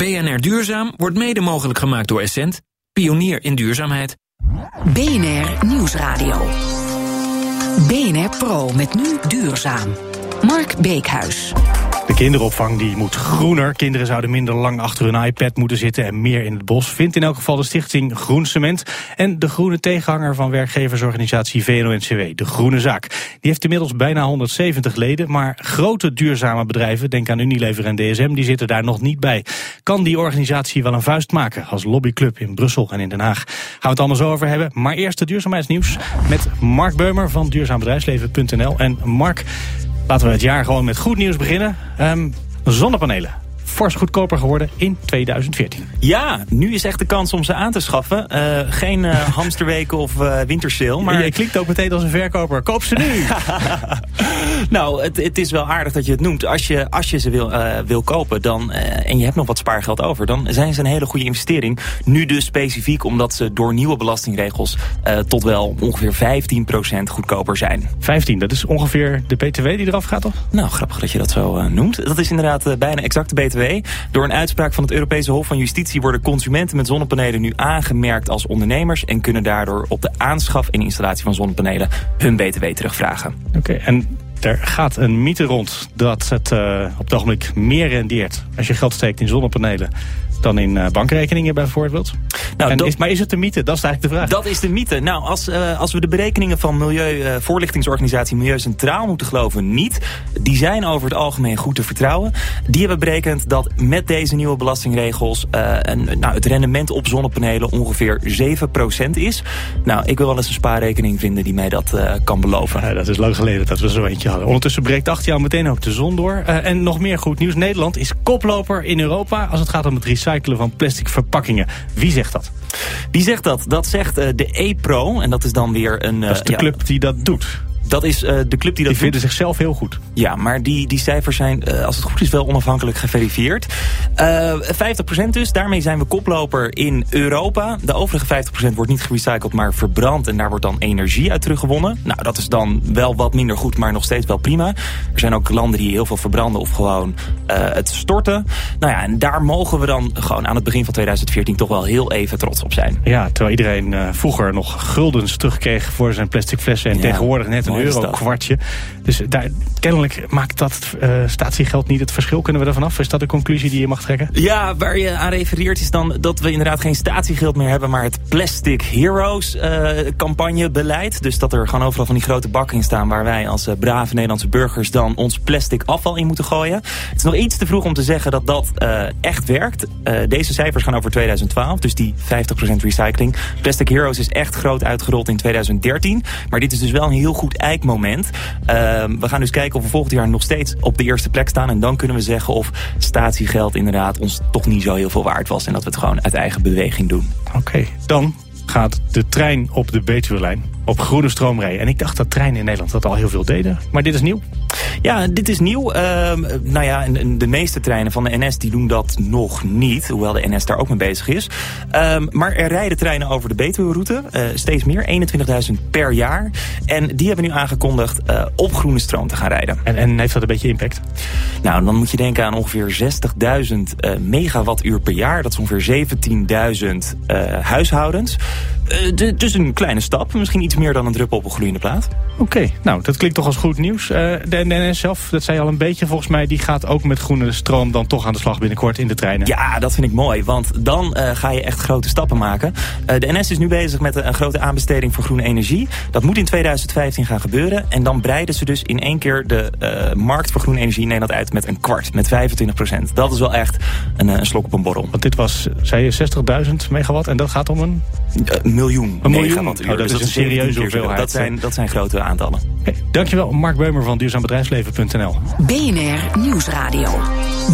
BNR Duurzaam wordt mede mogelijk gemaakt door Essent, pionier in duurzaamheid. BNR Nieuwsradio. BNR Pro met nu duurzaam. Mark Beekhuis. De kinderopvang die moet groener. Kinderen zouden minder lang achter hun iPad moeten zitten en meer in het bos. Vindt in elk geval de stichting Groen Cement. En de groene tegenhanger van werkgeversorganisatie VNO-NCW, de Groene Zaak. Die heeft inmiddels bijna 170 leden. Maar grote duurzame bedrijven, denk aan Unilever en DSM, die zitten daar nog niet bij. Kan die organisatie wel een vuist maken als lobbyclub in Brussel en in Den Haag? Gaan we het allemaal zo over hebben. Maar eerst de duurzaamheidsnieuws met Mark Beumer van duurzaambedrijfsleven.nl. En Mark, Laten we het jaar gewoon met goed nieuws beginnen. Um, zonnepanelen fors goedkoper geworden in 2014. Ja, nu is echt de kans om ze aan te schaffen. Uh, geen uh, hamsterweken of uh, wintersale. Maar... Je klinkt ook meteen als een verkoper. Koop ze nu! nou, het, het, is wel aardig dat je het noemt. Als je, als je ze wil, wil kopen dan, en je hebt nog wat spaargeld over... dan zijn ze een hele goede investering. Nu dus specifiek omdat ze door nieuwe belastingregels... tot wel ongeveer 15% goedkoper zijn. 15, dat is ongeveer de btw die eraf gaat, toch? Nou, grappig dat je dat zo noemt. Dat is inderdaad bijna exact de btw door een uitspraak van het Europese Hof van Justitie worden consumenten met zonnepanelen nu aangemerkt als ondernemers en kunnen daardoor op de aanschaf en installatie van zonnepanelen hun btw terugvragen. Oké, en er gaat een mythe rond dat het uh, op het ogenblik meer rendeert als je geld steekt in zonnepanelen dan in uh, bankrekeningen bijvoorbeeld. Nou, dat, is, maar is het de mythe? Dat is eigenlijk de vraag. Dat is de mythe. Nou, als, uh, als we de berekeningen van Milieuvoorlichtingsorganisatie Milieu Centraal moeten geloven, niet. Die zijn over het algemeen goed te vertrouwen. Die hebben berekend dat met deze nieuwe belastingregels een, nou, het rendement op zonnepanelen ongeveer 7% is. Nou, ik wil wel eens een spaarrekening vinden die mij dat kan beloven. Ja, dat is lang geleden dat we zo eentje hadden. Ondertussen breekt acht jaar meteen ook de zon door. en nog meer goed nieuws. Nederland is koploper in Europa als het gaat om het recyclen van plastic verpakkingen. Wie zegt dat? Wie zegt dat? Dat zegt uh, de E-Pro. En dat is dan weer een... Uh, dat is de ja, club die dat doet. Dat is uh, de club die dat Die vinden zichzelf heel goed. Ja, maar die, die cijfers zijn, uh, als het goed is, wel onafhankelijk geverifieerd. Uh, 50% dus, daarmee zijn we koploper in Europa. De overige 50% wordt niet gerecycled, maar verbrand. En daar wordt dan energie uit teruggewonnen. Nou, dat is dan wel wat minder goed, maar nog steeds wel prima. Er zijn ook landen die heel veel verbranden of gewoon het storten. Nou ja, en daar mogen we dan gewoon aan het begin van 2014 toch wel heel even trots op zijn. Ja, terwijl iedereen vroeger nog guldens terugkreeg voor zijn plastic flessen. En ja, tegenwoordig net een euro kwartje. Dus daar, kennelijk maakt dat uh, statiegeld niet het verschil. Kunnen we er vanaf? Is dat de conclusie die je mag trekken? Ja, waar je aan refereert is dan dat we inderdaad geen statiegeld meer hebben... maar het Plastic Heroes uh, campagnebeleid. Dus dat er gewoon overal van die grote bakken in staan... waar wij als uh, brave Nederlandse burgers dan ons plastic afval in moeten gooien. Het is nog iets te vroeg om te zeggen dat dat echt werkt. deze cijfers gaan over 2012, dus die 50% recycling. Plastic Heroes is echt groot uitgerold in 2013. Maar dit is dus wel een heel goed Uh, we gaan dus kijken of we volgend jaar nog steeds op de eerste plek staan. En dan kunnen we zeggen of statiegeld inderdaad ons toch niet zo heel veel waard was. En dat we het gewoon uit eigen beweging doen. Oké, dan gaat de trein op de Betuwe-lijn op groene stroom rijden. En ik dacht dat treinen in Nederland dat al heel veel deden. Maar dit is nieuw. Ja, dit is nieuw. Uh, nou ja, de meeste treinen van de NS die doen dat nog niet. Hoewel de NS daar ook mee bezig is. Uh, maar er rijden treinen over de Betuwe-route. Uh, steeds meer, 21.000 per jaar. En die hebben nu aangekondigd uh, op groene stroom te gaan rijden. En, en heeft dat een beetje impact? Nou, dan moet je denken aan ongeveer 60.000 megawattuur per jaar. Dat is ongeveer 17.000 huishoudens. Dus een kleine stap. Misschien iets meer dan een druppel op een gloeiende plaat. Oké, okay, nou dat klinkt toch als goed nieuws. Uh, de NS zelf, dat zei je al een beetje volgens mij... die gaat ook met groene stroom dan toch aan de slag binnenkort in de treinen. Ja, dat vind ik mooi, want dan uh, ga je echt grote stappen maken. De NS is nu bezig met een grote aanbesteding voor groene energie. Dat moet in 2015 gaan gebeuren. En dan breiden ze dus in één keer de markt voor groene energie in Nederland uit... met een kwart, met 25 procent. Dat is wel echt een, een slok op een borrel. Want dit was, zei je, 60.000 megawatt en dat gaat om een... miljoen een miljoen. Oh, dat, dat is een serieuze hoeveelheid. Dat zijn, dat zijn grote aantallen. Okay, dankjewel, Mark Beumer van duurzaambedrijfsleven.nl. BNR Nieuwsradio.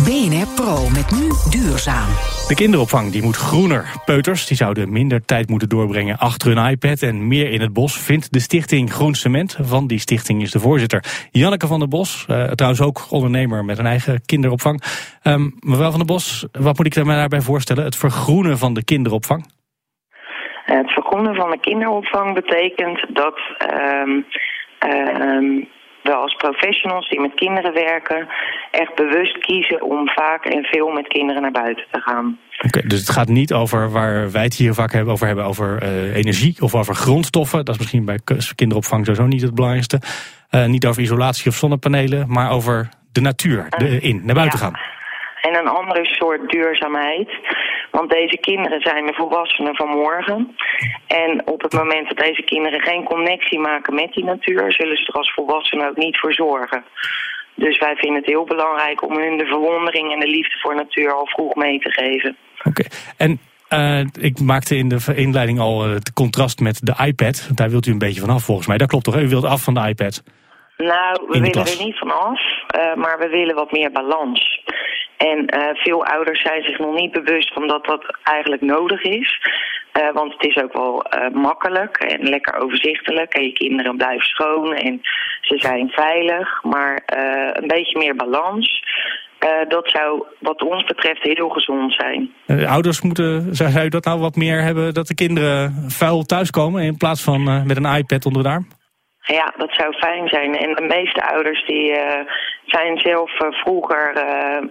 BNR Pro met nu duurzaam. De kinderopvang die moet groener. Peuters die zouden minder tijd moeten doorbrengen achter hun iPad en meer in het bos, vindt de stichting Groen Cement. Van die stichting is de voorzitter Janneke van der Bos. Uh, trouwens ook ondernemer met een eigen kinderopvang. Um, mevrouw van der Bos, wat moet ik me daarbij voorstellen? Het vergroenen van de kinderopvang? Het vergroenen van de kinderopvang betekent dat um, um, wel als professionals die met kinderen werken, echt bewust kiezen om vaak en veel met kinderen naar buiten te gaan. Oké, dus het gaat niet over waar wij het hier vaak hebben, over hebben, over uh, energie of over grondstoffen. Dat is misschien bij kinderopvang sowieso niet het belangrijkste. Uh, niet over isolatie of zonnepanelen, maar over de natuur, de, in, naar buiten ja. gaan. En een andere soort duurzaamheid. Want deze kinderen zijn de volwassenen van morgen. En op het moment dat deze kinderen geen connectie maken met die natuur, zullen ze er als volwassenen ook niet voor zorgen. Dus wij vinden het heel belangrijk om hun de verwondering en de liefde voor natuur al vroeg mee te geven. Oké, en uh, ik maakte in de inleiding al het contrast met de iPad. Daar wilt u een beetje vanaf volgens mij. Dat klopt toch? U wilt af van de iPad? Nou, we willen er niet van af, uh, maar we willen wat meer balans. En uh, veel ouders zijn zich nog niet bewust van dat dat eigenlijk nodig is. Uh, want het is ook wel uh, makkelijk en lekker overzichtelijk. En je kinderen blijven schoon en ze zijn veilig. Maar een beetje meer balans, dat zou wat ons betreft heel gezond zijn. ouders moeten, zou u dat nou wat meer hebben, dat de kinderen vuil thuiskomen in plaats van met een iPad onder de arm? Ja, dat zou fijn zijn. En de meeste ouders die uh, zijn zelf uh, vroeger uh,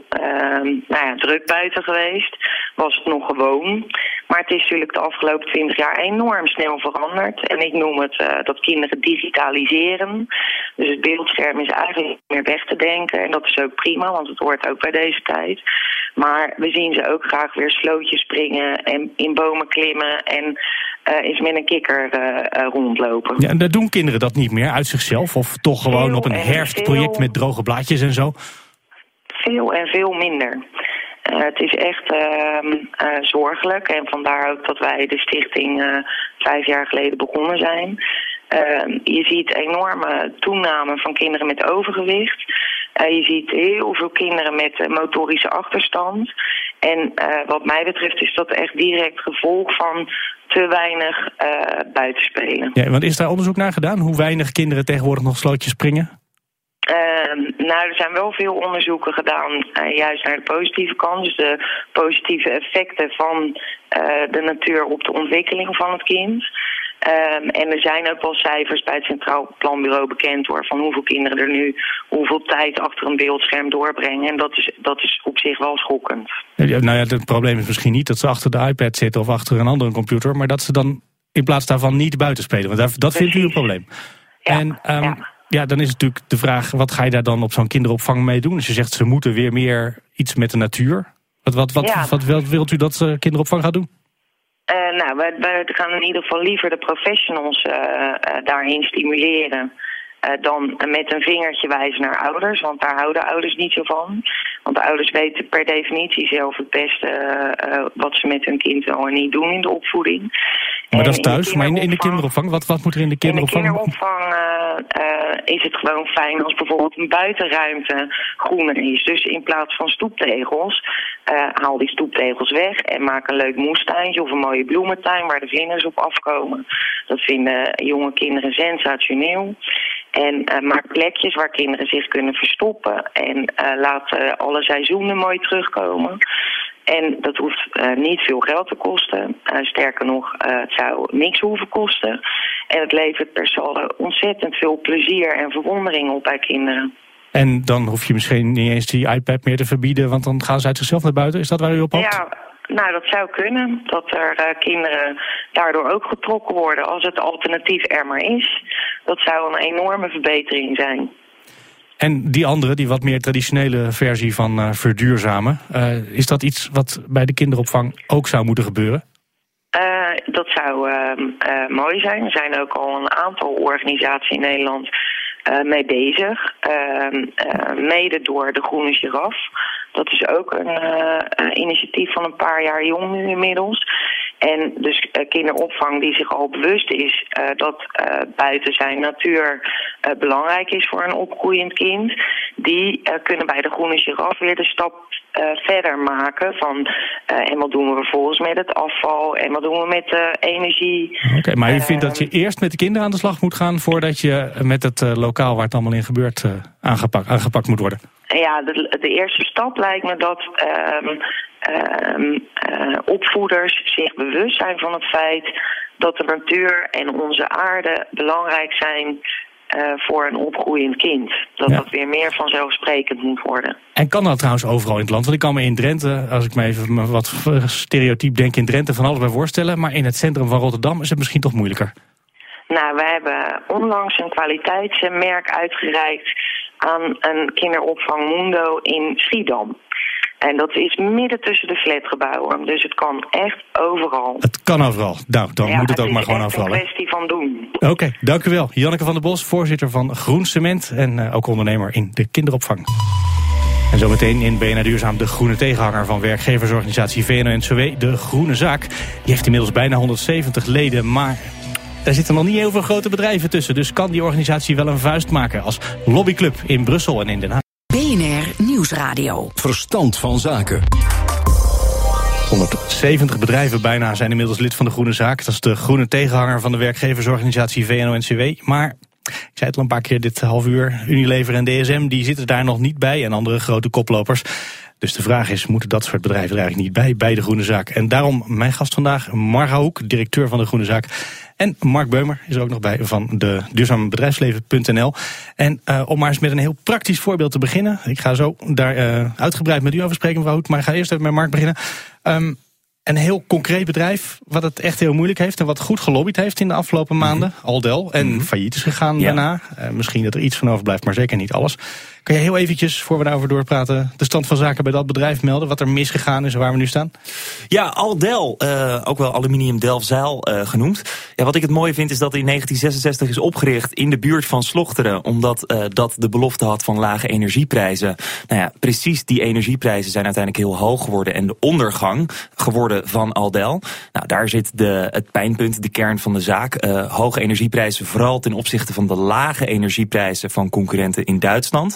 nou ja, druk buiten geweest. Was het nog gewoon. Maar het is natuurlijk de afgelopen twintig jaar enorm snel veranderd. En ik noem het dat kinderen digitaliseren. Dus het beeldscherm is eigenlijk niet meer weg te denken. En dat is ook prima, want het hoort ook bij deze tijd. Maar we zien ze ook graag weer slootjes springen en in bomen klimmen en uh, eens met een kikker uh, rondlopen. Ja, en daar doen kinderen dat niet meer uit zichzelf? Of toch gewoon veel op een herfstproject veel, met droge blaadjes en zo? Veel en veel minder. Uh, het is echt uh, zorgelijk en vandaar ook dat wij de stichting vijf jaar geleden begonnen zijn. Ehm, je ziet enorme toename van kinderen met overgewicht. je ziet heel veel kinderen met motorische achterstand. En wat mij betreft is dat echt direct gevolg van te weinig uh, buitenspelen. Ja, want is daar onderzoek naar gedaan? Hoe weinig kinderen tegenwoordig nog slootjes springen? Uh, nou, er zijn wel veel onderzoeken gedaan, uh, juist naar de positieve kant. Dus de positieve effecten van uh, de natuur op de ontwikkeling van het kind. Um, en er zijn ook wel cijfers bij het Centraal Planbureau bekend hoor, van hoeveel kinderen er nu hoeveel tijd achter een beeldscherm doorbrengen. En dat is, dat is op zich wel schokkend. Ja, nou ja, het probleem is misschien niet dat ze achter de iPad zitten of achter een andere computer, maar dat ze dan in plaats daarvan niet buiten spelen. Want dat, dat vindt u een probleem. Ja, en um, ja. ja. dan is natuurlijk de vraag, wat ga je daar dan op zo'n kinderopvang mee doen? Dus je zegt ze moeten weer meer iets met de natuur. Wat, wat, wat, Ja. wat, wat wilt u dat uh, kinderopvang gaat doen? Uh, nou, wij, wij gaan in ieder geval liever de professionals uh, uh, daarin stimuleren. Dan met een vingertje wijzen naar ouders, want daar houden ouders niet zo van. Want de ouders weten per definitie zelf het beste wat ze met hun kind wel en niet doen in de opvoeding. Maar En dat is thuis, maar in, in de kinderopvang, wat, wat moet er in de in de kinderopvang? kinderopvang is het gewoon fijn als bijvoorbeeld een buitenruimte groener is. Dus in plaats van stoeptegels, uh, haal die stoeptegels weg en maak een leuk moestuintje of een mooie bloementuin waar de vlinders op afkomen. Dat vinden jonge kinderen sensationeel. En uh, maak plekjes waar kinderen zich kunnen verstoppen. En uh, laat alle seizoenen mooi terugkomen. En dat hoeft niet veel geld te kosten. Sterker nog, het zou niks hoeven kosten. En het levert per saldo ontzettend veel plezier en verwondering op bij kinderen. En dan hoef je misschien niet eens die iPad meer te verbieden, want dan gaan ze uit zichzelf naar buiten. Is dat waar u op hoopt? Ja, nou dat zou kunnen. Dat er uh, kinderen daardoor ook getrokken worden als het alternatief er maar is. Dat zou een enorme verbetering zijn. En die andere, die wat meer traditionele versie van uh, verduurzamen, uh, is dat iets wat bij de kinderopvang ook zou moeten gebeuren? Dat zou uh, mooi zijn. Er zijn ook al een aantal organisaties in Nederland mee bezig. mede door de Groene Giraf. Dat is ook een, een, initiatief van een paar jaar jong nu inmiddels. En dus kinderopvang die zich al bewust is dat buiten zijn natuur belangrijk is voor een opgroeiend kind. Die kunnen bij de Groene Giraf weer de stap verder maken van en wat doen we vervolgens met het afval en wat doen we met de energie. Oké, okay, maar u vindt dat je eerst met de kinderen aan de slag moet gaan voordat je met het lokaal waar het allemaal in gebeurt aangepakt, aangepakt moet worden? Ja, de, de eerste stap lijkt me dat um, opvoeders zich bewust zijn van het feit dat de natuur en onze aarde belangrijk zijn voor een opgroeiend kind. Dat dat weer meer vanzelfsprekend moet worden. En kan dat trouwens overal in het land? Want ik kan me in Drenthe, als ik me even wat stereotyp denk in Drenthe, van alles bij voorstellen. Maar in het centrum van Rotterdam is het misschien toch moeilijker. Nou, we hebben onlangs een kwaliteitsmerk uitgereikt aan een kinderopvang Mundo in Schiedam. En dat is midden tussen de flatgebouwen. Dus het kan echt overal. Het kan overal. Nou, dan moet het, ook maar gewoon overal. Het is een kwestie van doen. Oké, dank u wel. Janneke van der Bos, voorzitter van Groen Cement en uh, ook ondernemer in de kinderopvang. En zometeen in BNR Duurzaam de groene tegenhanger van werkgeversorganisatie VNO-NCW, de Groene Zaak. Die heeft inmiddels bijna 170 leden, maar daar zitten nog niet heel veel grote bedrijven tussen. Dus kan die organisatie wel een vuist maken als lobbyclub in Brussel en in Den Haag. Nieuwsradio. Verstand van zaken. 170 bedrijven bijna zijn inmiddels lid van de Groene Zaak. Dat is de groene tegenhanger van de werkgeversorganisatie VNO-NCW. Maar ik zei het al een paar keer dit half uur. Unilever en DSM die zitten daar nog niet bij. En andere grote koplopers. Dus de vraag is, moeten dat soort bedrijven er eigenlijk niet bij, bij de Groene Zaak? En daarom mijn gast vandaag, Marga Hoek, directeur van de Groene Zaak. En Mark Beumer is er ook nog bij van de duurzamebedrijfsleven.nl. En uh, om maar eens met een heel praktisch voorbeeld te beginnen. Ik ga zo daar uh, uitgebreid met u over spreken, mevrouw Hoek. Maar ik ga eerst even met Mark beginnen. Um, een heel concreet bedrijf, wat het echt heel moeilijk heeft en wat goed gelobbyd heeft in de afgelopen maanden. Mm Aldel. En mm failliet is gegaan daarna. Uh, misschien dat er iets van overblijft, maar zeker niet alles. Kan je heel eventjes, voor we daarover doorpraten, de stand van zaken bij dat bedrijf melden? Wat er misgegaan is en waar we nu staan? Ja, Aldel, uh, ook wel Aluminium Delfzijl uh, genoemd. Ja, wat ik het mooie vind is dat in 1966 is opgericht in de buurt van Slochteren. Omdat uh, dat de belofte had van lage energieprijzen. Nou ja, precies die energieprijzen zijn uiteindelijk heel hoog geworden. En de ondergang geworden van Aldel. Nou, daar zit de, het pijnpunt, de kern van de zaak. hoge energieprijzen, vooral ten opzichte van de lage energieprijzen van concurrenten in Duitsland.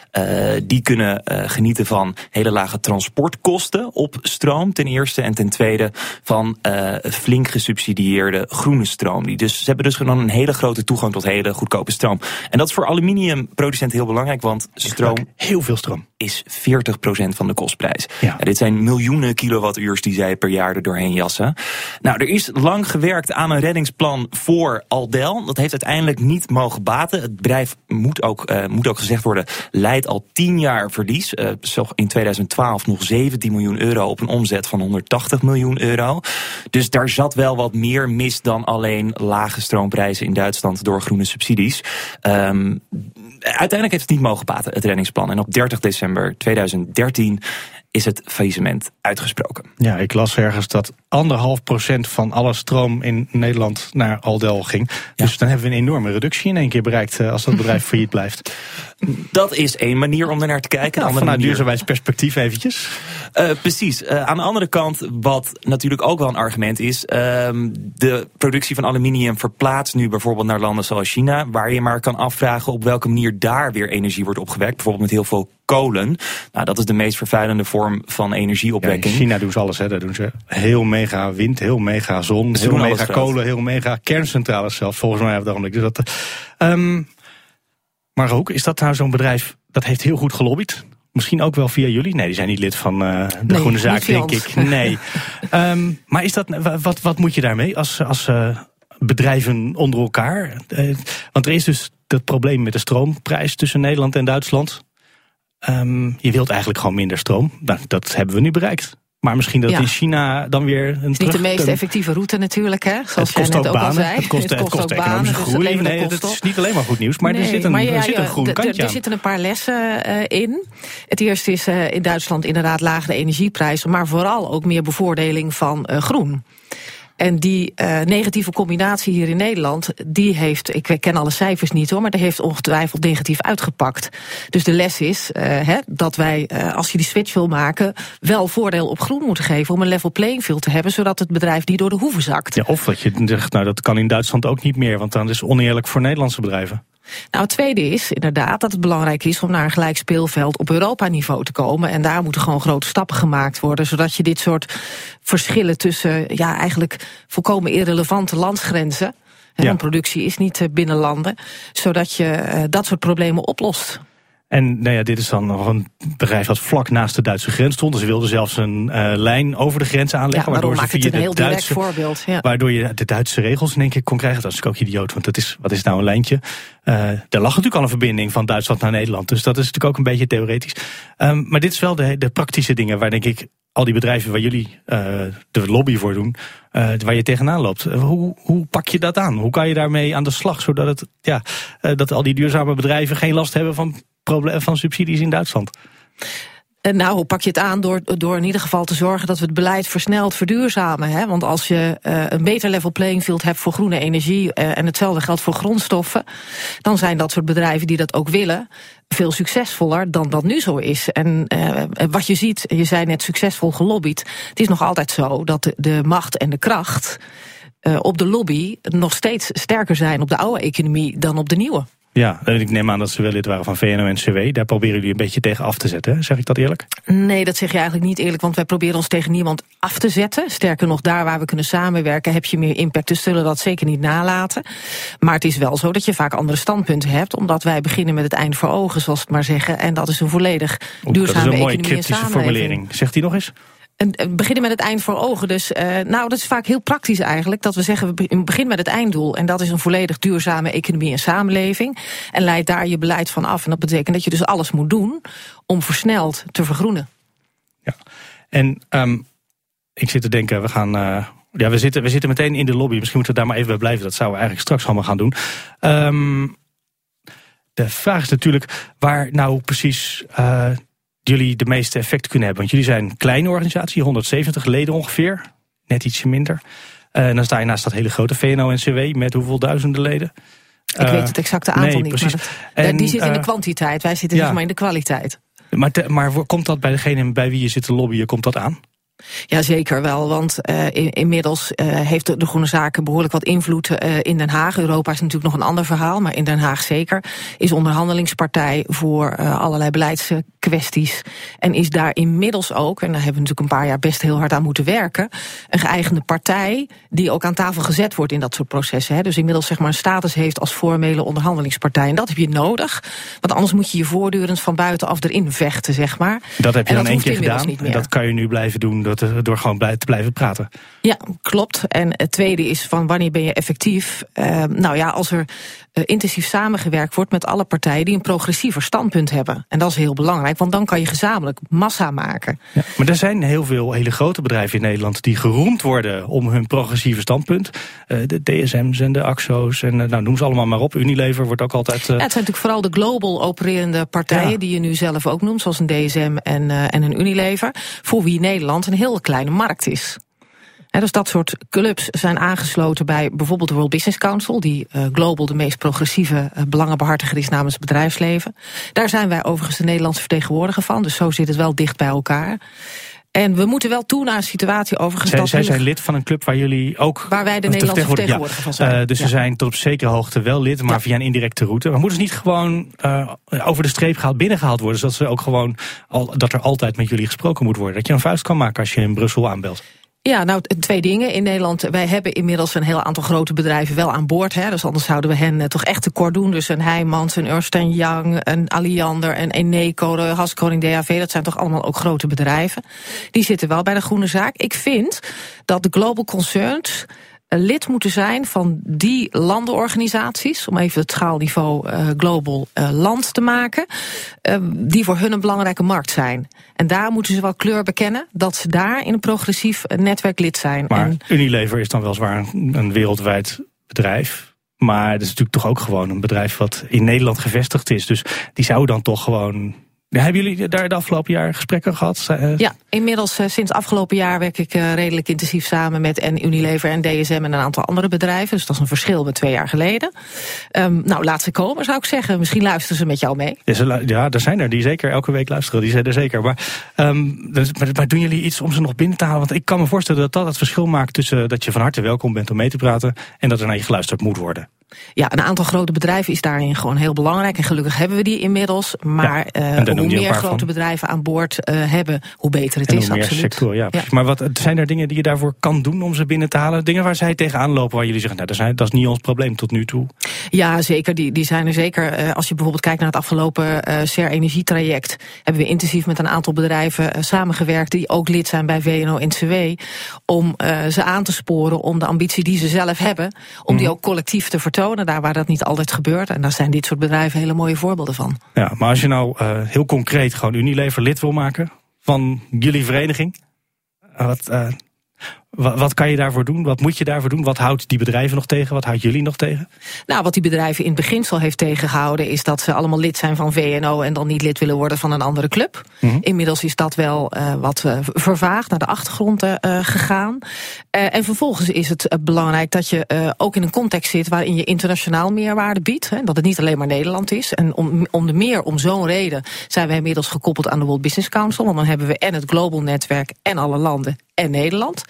Uh, die kunnen uh, genieten van hele lage transportkosten op stroom ten eerste. En ten tweede van uh, flink gesubsidieerde groene stroom. Die dus, ze hebben dus gewoon een hele grote toegang tot hele goedkope stroom. En dat is voor aluminiumproducenten heel belangrijk, want stroom... Heel veel stroom. Is 40% van de kostprijs. Ja. dit zijn miljoenen kilowattuurs die zij per jaar er doorheen jassen. Nou, er is lang gewerkt aan een reddingsplan voor Aldel. Dat heeft uiteindelijk niet mogen baten. Het bedrijf moet ook, moet ook gezegd worden, leidt al 10 jaar verlies. Uh, in 2012 nog 17 miljoen euro op een omzet van 180 miljoen euro. Dus daar zat wel wat meer mis dan alleen lage stroomprijzen in Duitsland door groene subsidies. Um, uiteindelijk heeft het niet mogen baten, het reddingsplan. En op 30 december 2013 is het faillissement uitgesproken. Ja, ik las ergens dat anderhalf procent van alle stroom in Nederland naar Aldel ging. Dus dan hebben we een enorme reductie in één keer bereikt eh, als dat bedrijf failliet blijft. Dat is één manier om er naar te kijken. Ja, vanuit duurzaamheidsperspectief eventjes. Uh, precies. Uh, aan de andere kant, wat natuurlijk ook wel een argument is... Uh, de productie van aluminium verplaatst nu bijvoorbeeld naar landen zoals China... waar je maar kan afvragen op welke manier daar weer energie wordt opgewekt. Bijvoorbeeld met heel veel kolen. Nou, dat is de meest vervuilende vorm van energieopwekking. in China doen ze alles, hè. Daar doen ze heel mega wind, heel mega zon, heel mega kolen, heel mega kerncentrales zelfs, volgens mij op het ogenblik. Dus dat, um, maar ook, is dat nou zo'n bedrijf dat heeft heel goed gelobbyd? Misschien ook wel via jullie? Nee, die zijn niet lid van uh, de nee, Groene Zaak, denk ik. Nee. um, maar is dat, wat, wat moet je daarmee als, als uh, bedrijven onder elkaar? Uh, want er is dus dat probleem met de stroomprijs tussen Nederland en Duitsland. Um, je wilt eigenlijk gewoon minder stroom. Nou, dat hebben we nu bereikt. Maar misschien dat in China dan weer een. Het is niet de meest effectieve route natuurlijk, hè? Zoals het kost ook, al zei. Het kost, het kost, het kost economische banen, groei. Dus nee, dat is niet alleen maar goed nieuws, maar nee, er zit een, ja, er zit een groen kantje Er zitten een paar lessen uh, in. Het eerste is uh, in Duitsland inderdaad lagere energieprijzen, maar vooral ook meer bevoordeling van uh, groen. En die uh, negatieve combinatie hier in Nederland, die heeft, ik ken alle cijfers niet hoor, maar die heeft ongetwijfeld negatief uitgepakt. Dus de les is uh, hè, dat wij, uh, als je die switch wil maken, wel voordeel op groen moeten geven om een level playing field te hebben, zodat het bedrijf niet door de hoeven zakt. Ja, of dat je zegt, nou dat kan in Duitsland ook niet meer, want dan is het oneerlijk voor Nederlandse bedrijven. Nou, het tweede is inderdaad dat het belangrijk is om naar een gelijk speelveld op Europa-niveau te komen. En daar moeten gewoon grote stappen gemaakt worden, zodat je dit soort verschillen tussen ja, eigenlijk volkomen irrelevante landsgrenzen. Ja. productie is niet binnen landen, zodat je uh, dat soort problemen oplost. En nou ja, dit is dan nog een bedrijf dat vlak naast de Duitse grens stond. Dus ze wilden zelfs een uh, lijn over de grens aanleggen. Ja, waardoor ze via het een heel de Duitse, voorbeeld. Ja. Waardoor je de Duitse regels in één keer kon krijgen. Dat is ook idioot, want dat is, wat is nou een lijntje? Uh, er lag natuurlijk al een verbinding van Duitsland naar Nederland. Dus dat is natuurlijk ook een beetje theoretisch. Um, maar dit is wel de, de praktische dingen waar denk ik al die bedrijven waar jullie uh, de lobby voor doen, uh, waar je tegenaan loopt. Hoe, hoe pak je dat aan? Hoe kan je daarmee aan de slag, zodat het, ja, dat al die duurzame bedrijven geen last hebben van, van subsidies in Duitsland? Nou, hoe pak je het aan? Door, door in ieder geval te zorgen dat we het beleid versneld verduurzamen. Hè? Want als je uh, een beter level playing field hebt voor groene energie... Uh, en hetzelfde geldt voor grondstoffen... dan zijn dat soort bedrijven die dat ook willen veel succesvoller dan dat nu zo is. En uh, wat je ziet, je zei net succesvol gelobbyd... het is nog altijd zo dat de, de macht en de kracht op de lobby... nog steeds sterker zijn op de oude economie dan op de nieuwe. Ja, ik neem aan dat ze wel lid waren van VNO-NCW. Daar proberen jullie een beetje tegen af te zetten, zeg ik dat eerlijk? Nee, dat zeg je eigenlijk niet eerlijk, want wij proberen ons tegen niemand af te zetten. Sterker nog, daar waar we kunnen samenwerken heb je meer impact. Dus zullen dat zeker niet nalaten. Maar het is wel zo dat je vaak andere standpunten hebt, omdat wij beginnen met het eind voor ogen, zoals het maar zeggen. En dat is een volledig duurzame economie Dat is een mooie cryptische formulering. Zegt hij nog eens? En beginnen met het eind voor ogen. Dus uh, nou, dat is vaak heel praktisch eigenlijk. Dat we zeggen, we beginnen met het einddoel. En dat is een volledig duurzame economie en samenleving. En leid daar je beleid van af. En dat betekent dat je dus alles moet doen om versneld te vergroenen. Ja, en um, ik zit te denken, we gaan. Uh, ja, we zitten, we zitten meteen in de lobby. Misschien moeten we daar maar even bij blijven. Dat zouden we eigenlijk straks allemaal gaan doen. Um, de vraag is natuurlijk waar nou precies jullie de meeste effect kunnen hebben? Want jullie zijn een kleine organisatie, 170 leden ongeveer, net ietsje minder. Uh, en dan sta je naast dat hele grote VNO-NCW met hoeveel duizenden leden? Ik weet het exacte aantal nee, niet. Precies. Maar en, die zit in de kwantiteit, wij zitten ja, zeg maar in de kwaliteit. Maar, te, maar komt dat bij degene bij wie je zit te lobbyen, komt dat aan? Ja, zeker wel. Want uh, in, inmiddels uh, heeft de, de, Groene Zaken behoorlijk wat invloed uh, in Den Haag. Europa is natuurlijk nog een ander verhaal, maar in Den Haag zeker. Is onderhandelingspartij voor allerlei beleidskwesties. En is daar inmiddels ook, en daar hebben we natuurlijk een paar jaar best heel hard aan moeten werken, een geëigende partij die ook aan tafel gezet wordt in dat soort processen. Hè. Dus inmiddels zeg maar een status heeft als formele onderhandelingspartij. En dat heb je nodig, want anders moet je je voortdurend van buitenaf erin vechten, zeg maar. Dat heb je en dan één keer gedaan en dat kan je nu blijven doen door, door gewoon te blijven praten. Ja, klopt. En het tweede is van wanneer ben je effectief? Uh, nou ja, als er uh, intensief samengewerkt wordt met alle partijen die een progressiever standpunt hebben. En dat is heel belangrijk, want dan kan je gezamenlijk massa maken. Ja, maar er zijn heel veel hele grote bedrijven in Nederland die geroemd worden om hun progressieve standpunt. Uh, de DSM's en de AXO's en nou, noem ze allemaal maar op. Unilever wordt ook altijd. Ja, het zijn natuurlijk vooral de global opererende partijen ja. die je nu zelf ook noemt, zoals een DSM en, en een Unilever. Voor wie Nederland een heel kleine markt is. He, dus dat soort clubs zijn aangesloten bij bijvoorbeeld de World Business Council, die uh, global de meest progressieve uh, belangenbehartiger is namens het bedrijfsleven. Daar zijn wij overigens de Nederlandse vertegenwoordiger van, dus zo zit het wel dicht bij elkaar. En we moeten wel toe naar een situatie overigens. Zij, zij zijn lid van een club waar jullie ook. Waar wij de Nederlandse vertegenwoordiger ja. van zijn. Uh, dus ja. ze zijn tot op zekere hoogte wel lid, maar ja. via een indirecte route. Maar moeten ze niet gewoon uh, over de streep gehaald, binnengehaald worden? Zodat ze ook gewoon al, dat er altijd met jullie gesproken moet worden. Dat je een vuist kan maken als je in Brussel aanbelt. Ja, nou, twee dingen. In Nederland, wij hebben inmiddels een heel aantal grote bedrijven wel aan boord. Hè, dus anders zouden we hen uh, toch echt tekort doen. Dus een Heijmans, een Ernst Young, een Alliander, een Eneco, de Haskoning DAV. Dat zijn toch allemaal ook grote bedrijven. Die zitten wel bij de groene zaak. Ik vind dat de global concerns lid moeten zijn van die landenorganisaties, om even het schaalniveau uh, global uh, land te maken, uh, die voor hun een belangrijke markt zijn. En daar moeten ze wel kleur bekennen dat ze daar in een progressief netwerk lid zijn. Maar en Unilever is dan weliswaar een, een wereldwijd bedrijf. Maar het is natuurlijk toch ook gewoon een bedrijf wat in Nederland gevestigd is. Dus die zou dan toch gewoon hebben jullie daar de afgelopen jaar gesprekken gehad? Ja, inmiddels uh, sinds afgelopen jaar werk ik uh, redelijk intensief samen met en Unilever en DSM en een aantal andere bedrijven. Dus dat is een verschil met twee jaar geleden. Um, nou, laat ze komen zou ik zeggen. Misschien luisteren ze met jou mee. Ja, er zijn er die zeker elke week luisteren. Die zijn er zeker. Maar, um, dus, maar, maar, doen jullie iets om ze nog binnen te halen? Want ik kan me voorstellen dat dat het verschil maakt tussen dat je van harte welkom bent om mee te praten en dat er naar je geluisterd moet worden. Ja, een aantal grote bedrijven is daarin gewoon heel belangrijk. En gelukkig hebben we die inmiddels. Maar ja, uh, hoe meer grote van. bedrijven aan boord uh, hebben, hoe beter het en is. Hoe meer absoluut. sector, ja. ja. Maar wat, zijn er dingen die je daarvoor kan doen om ze binnen te halen? Dingen waar zij tegenaan lopen, waar jullie zeggen, nou, dat, zijn, dat is niet ons probleem tot nu toe? Ja, zeker. Die, die zijn er zeker. Uh, als je bijvoorbeeld kijkt naar het afgelopen SER energietraject, hebben we intensief met een aantal bedrijven samengewerkt die ook lid zijn bij VNO-NCW, om ze aan te sporen om de ambitie die ze zelf hebben, om die ook collectief te vertonen, daar waar dat niet altijd gebeurt. En daar zijn dit soort bedrijven hele mooie voorbeelden van. Ja, maar als je nou uh, heel concreet gewoon Unilever lid wil maken van jullie vereniging, wat, uh, wat, kan je daarvoor doen? Wat moet je daarvoor doen? Wat houdt die bedrijven nog tegen? Wat houdt jullie nog tegen? Nou, wat die bedrijven in het beginsel heeft tegengehouden... is dat ze allemaal lid zijn van VNO... en dan niet lid willen worden van een andere club. Mm -hmm. Inmiddels is dat wel uh, wat uh, vervaagd, naar de achtergrond uh, gegaan. en vervolgens is het belangrijk dat je ook in een context zit... waarin je internationaal meerwaarde biedt. Hè, dat het niet alleen maar Nederland is. En om, om de meer om zo'n reden zijn we inmiddels gekoppeld aan de World Business Council. Want dan hebben we en het Global Netwerk en alle landen en Nederland.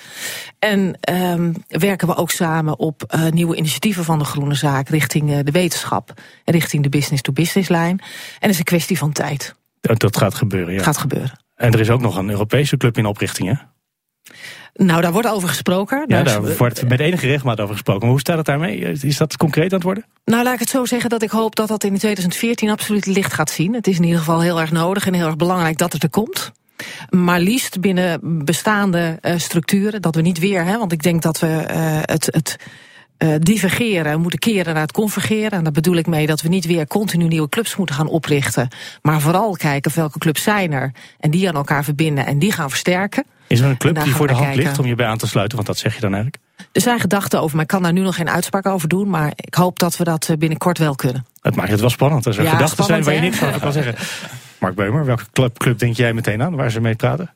En um, werken we ook samen op uh, nieuwe initiatieven van de Groene Zaak richting uh, de wetenschap en richting de business-to-business lijn. En het is een kwestie van tijd. Dat, dat gaat gebeuren, ja. Gaat gebeuren. En er is ook nog een Europese club in oprichting, hè? Nou, daar wordt over gesproken. Ja, daar wordt met enige regelmaat over gesproken. Maar hoe staat het daarmee? Is dat concreet aan het worden? Nou, laat ik het zo zeggen dat ik hoop dat dat in 2014 absoluut licht gaat zien. Het is in ieder geval heel erg nodig en heel erg belangrijk dat het er komt. Maar liefst binnen bestaande uh, structuren. Dat we niet weer, hè, want ik denk dat we uh, het. het uh, divergeren, moeten keren naar het convergeren. En daar bedoel ik mee dat we niet weer continu nieuwe clubs moeten gaan oprichten. Maar vooral kijken welke clubs zijn er. En die aan elkaar verbinden en die gaan versterken. Is er een club die voor de hand kijken. ligt om je bij aan te sluiten? Want dat zeg je dan eigenlijk? Er zijn gedachten over, maar ik kan daar nu nog geen uitspraak over doen. Maar ik hoop dat we dat binnenkort wel kunnen. Het maakt het wel spannend als er ja, gedachten zijn waar je niks van kan zeggen. Mark Beumer, welke club, club denk jij meteen aan waar ze mee praten?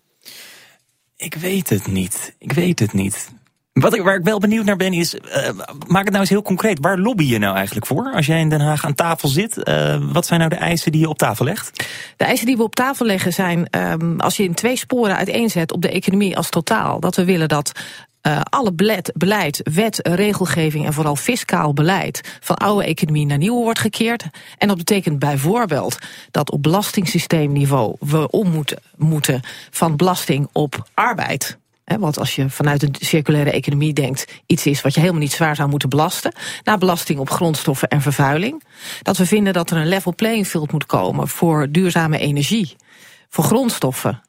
Ik weet het niet. Ik weet het niet. Wat ik, waar ik wel benieuwd naar ben is, uh, maak het nou eens heel concreet. Waar lobby je nou eigenlijk voor? Als jij in Den Haag aan tafel zit, uh, wat zijn nou de eisen die je op tafel legt? De eisen die we op tafel leggen zijn, um, als je in twee sporen uiteenzet op de economie als totaal. Dat we willen dat uh, alle beleid, beleid, wet, regelgeving en vooral fiscaal beleid van oude economie naar nieuwe wordt gekeerd. En dat betekent bijvoorbeeld dat op belastingssysteemniveau we om moeten, moeten van belasting op arbeid. He, want als je vanuit een circulaire economie denkt, iets is wat je helemaal niet zwaar zou moeten belasten, naar belasting op grondstoffen en vervuiling. Dat we vinden dat er een level playing field moet komen voor duurzame energie, voor grondstoffen.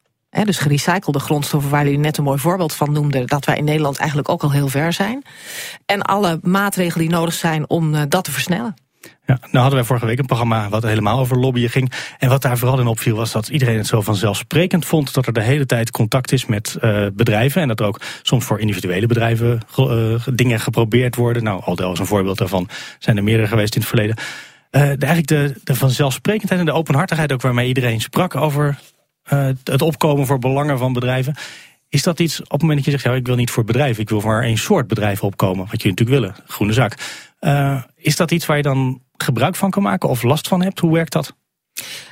Dus gerecyclede grondstoffen, waar jullie net een mooi voorbeeld van noemden, dat wij in Nederland eigenlijk ook al heel ver zijn. En alle maatregelen die nodig zijn om uh, dat te versnellen. Ja, nou hadden wij vorige week een programma wat helemaal over lobbyen ging. En wat daar vooral in opviel was dat iedereen het zo vanzelfsprekend vond dat er de hele tijd contact is met uh, bedrijven. En dat er ook soms voor individuele bedrijven uh, dingen geprobeerd worden. Nou, Aldel is een voorbeeld daarvan. Zijn er meerdere geweest in het verleden. De, eigenlijk de, de vanzelfsprekendheid en de openhartigheid ook waarmee iedereen sprak over het opkomen voor belangen van bedrijven. Is dat iets op het moment dat je zegt, ja, ik wil niet voor bedrijven, ik wil voor één soort bedrijven opkomen, wat je natuurlijk willen, groene zaak. Uh, is dat iets waar je dan gebruik van kan maken of last van hebt? Hoe werkt dat?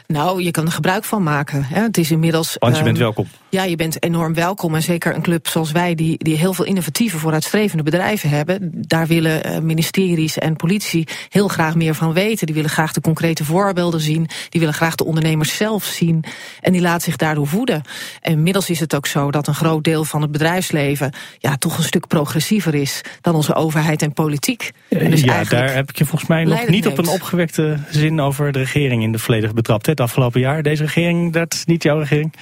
Nou, je kan er gebruik van maken. Hè. Het is inmiddels. Want je bent welkom. Ja, je bent enorm welkom. En zeker een club zoals wij, die, die heel veel innovatieve, vooruitstrevende bedrijven hebben. Daar willen uh, ministeries en politie heel graag meer van weten. Die willen graag de concrete voorbeelden zien. Die willen graag de ondernemers zelf zien. En die laten zich daardoor voeden. En inmiddels is het ook zo dat een groot deel van het bedrijfsleven. ja, toch een stuk progressiever is dan onze overheid en politiek. En dus ja, daar heb ik je volgens mij nog niet op een opgewekte zin over de regering in de volledig betrapt. Het afgelopen jaar. Deze regering, dat is niet jouw regering?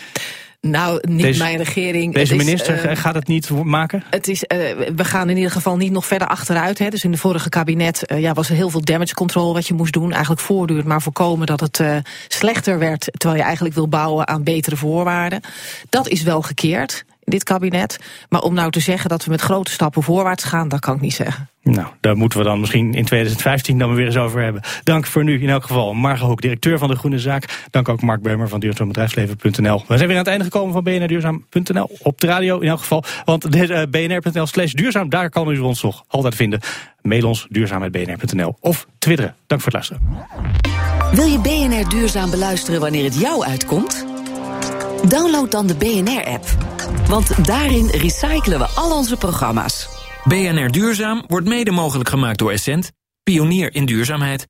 Nou, niet deze, mijn regering. Deze is, minister uh, gaat het niet maken? Het is, uh, we gaan in ieder geval niet nog verder achteruit. Hè. Dus in de vorige kabinet uh, ja, was er heel veel damage control wat je moest doen. Eigenlijk voortdurend maar voorkomen dat het slechter werd. Terwijl je eigenlijk wil bouwen aan betere voorwaarden. Dat is wel gekeerd dit kabinet. Maar om nou te zeggen dat we met grote stappen voorwaarts gaan, dat kan ik niet zeggen. Nou, daar moeten we dan misschien in 2015 dan weer eens over hebben. Dank voor nu in elk geval. Marga Hoek, directeur van de Groene Zaak. Dank ook Mark Beumer van duurzaambedrijfsleven.nl. We zijn weer aan het einde gekomen van BNR Duurzaam.nl. Op de radio in elk geval. Want uh, bnr.nl slash duurzaam, daar kan u ons nog altijd vinden. Mail ons duurzaam.bnr.nl of twitteren. Dank voor het luisteren. Wil je BNR Duurzaam beluisteren wanneer het jou uitkomt? Download dan de BNR-app. Want daarin recyclen we al onze programma's. BNR Duurzaam wordt mede mogelijk gemaakt door Essent, Pionier in duurzaamheid.